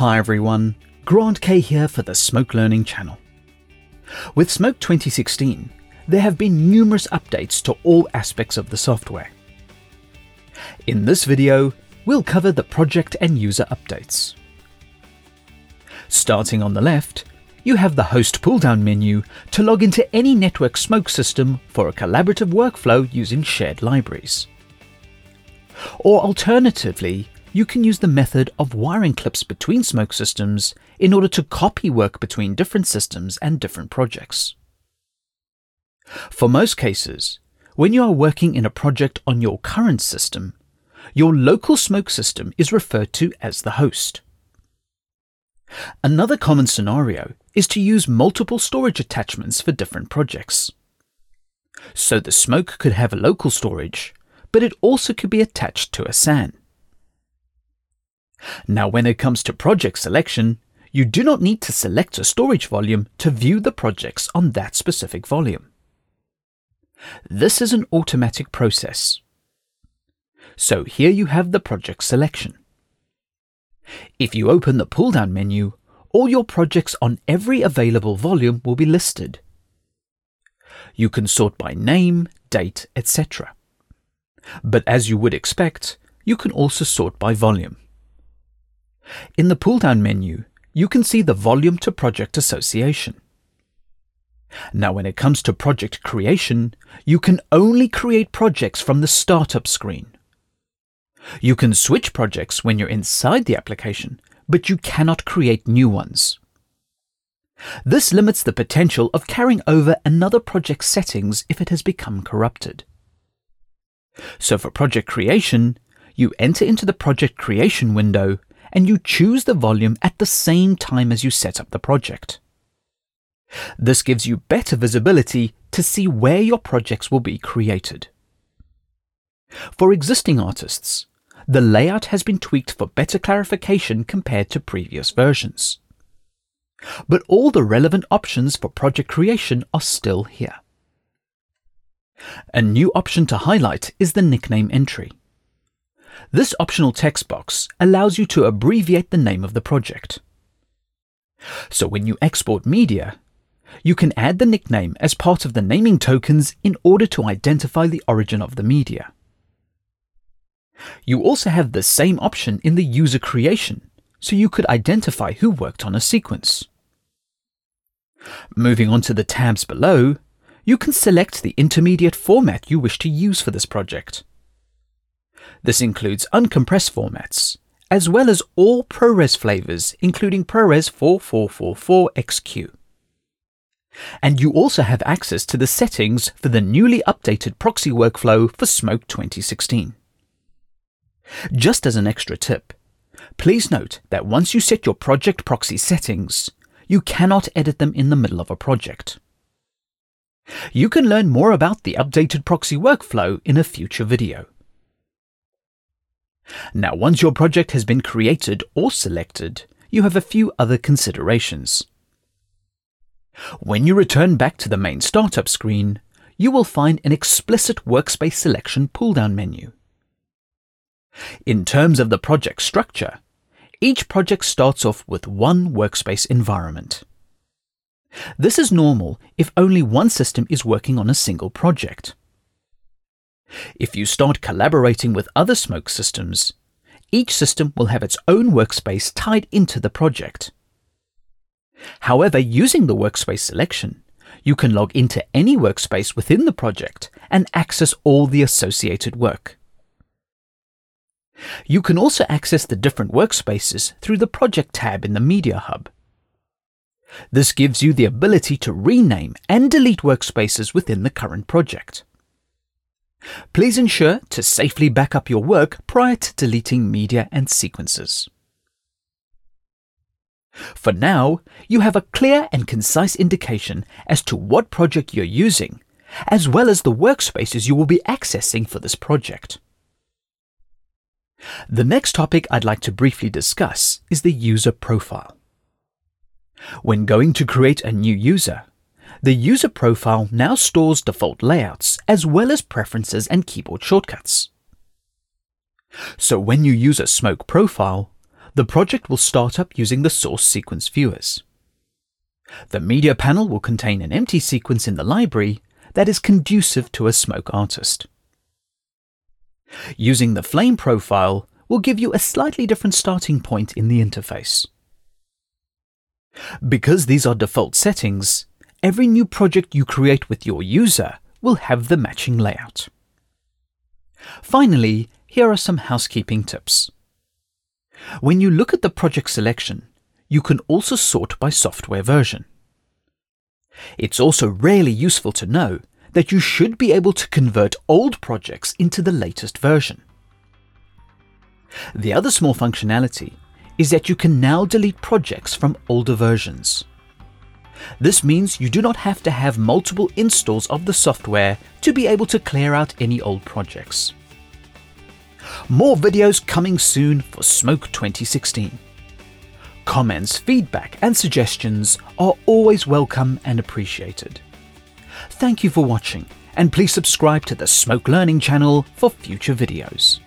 Hi everyone, Grant Kay here for the Smoke Learning channel. With Smoke 2016, there have been numerous updates to all aspects of the software. In this video, we'll cover the project and user updates. Starting on the left, you have the host pull-down menu to log into any network smoke system for a collaborative workflow using shared libraries. Or alternatively, you can use the method of wiring clips between smoke systems in order to copy work between different systems and different projects. For most cases, when you are working in a project on your current system, your local smoke system is referred to as the host. Another common scenario is to use multiple storage attachments for different projects. So the smoke could have a local storage, but it also could be attached to a SAN. Now, when it comes to project selection, you do not need to select a storage volume to view the projects on that specific volume. This is an automatic process. So here you have the project selection. If you open the pull-down menu, all your projects on every available volume will be listed. You can sort by name, date, etc. But as you would expect, you can also sort by volume. In the pull-down menu, you can see the volume to project association. Now when it comes to project creation, you can only create projects from the startup screen. You can switch projects when you're inside the application, but you cannot create new ones. This limits the potential of carrying over another project's settings if it has become corrupted. So for project creation, you enter into the project creation window and you choose the volume at the same time as you set up the project. This gives you better visibility to see where your projects will be created. For existing artists, the layout has been tweaked for better clarification compared to previous versions. But all the relevant options for project creation are still here. A new option to highlight is the nickname entry. This optional text box allows you to abbreviate the name of the project. So when you export media, you can add the nickname as part of the naming tokens in order to identify the origin of the media. You also have the same option in the user creation, so you could identify who worked on a sequence. Moving on to the tabs below, you can select the intermediate format you wish to use for this project. This includes uncompressed formats, as well as all ProRes flavors, including ProRes 4444XQ. And you also have access to the settings for the newly updated proxy workflow for Smoke 2016. Just as an extra tip, please note that once you set your project proxy settings, you cannot edit them in the middle of a project. You can learn more about the updated proxy workflow in a future video. Now, once your project has been created or selected, you have a few other considerations. When you return back to the main startup screen, you will find an explicit workspace selection pull-down menu. In terms of the project structure, each project starts off with one workspace environment. This is normal if only one system is working on a single project. If you start collaborating with other smoke systems, each system will have its own workspace tied into the project. However, using the workspace selection, you can log into any workspace within the project and access all the associated work. You can also access the different workspaces through the Project tab in the Media Hub. This gives you the ability to rename and delete workspaces within the current project. Please ensure to safely back up your work prior to deleting media and sequences. For now, you have a clear and concise indication as to what project you're using, as well as the workspaces you will be accessing for this project. The next topic I'd like to briefly discuss is the user profile. When going to create a new user, the user profile now stores default layouts as well as preferences and keyboard shortcuts. So when you use a smoke profile, The project will start up using the source sequence viewers. The media panel will contain an empty sequence in the library that is conducive to a smoke artist. Using the flame profile will give you a slightly different starting point in the interface. Because these are default settings, every new project you create with your user will have the matching layout. Finally, here are some housekeeping tips. When you look at the project selection, you can also sort by software version. It's also really useful to know that you should be able to convert old projects into the latest version. The other small functionality is that you can now delete projects from older versions. This means you do not have to have multiple installs of the software to be able to clear out any old projects. More videos coming soon for Smoke 2016. Comments, feedback, and suggestions are always welcome and appreciated. Thank you for watching, and please subscribe to the Smoke Learning channel for future videos.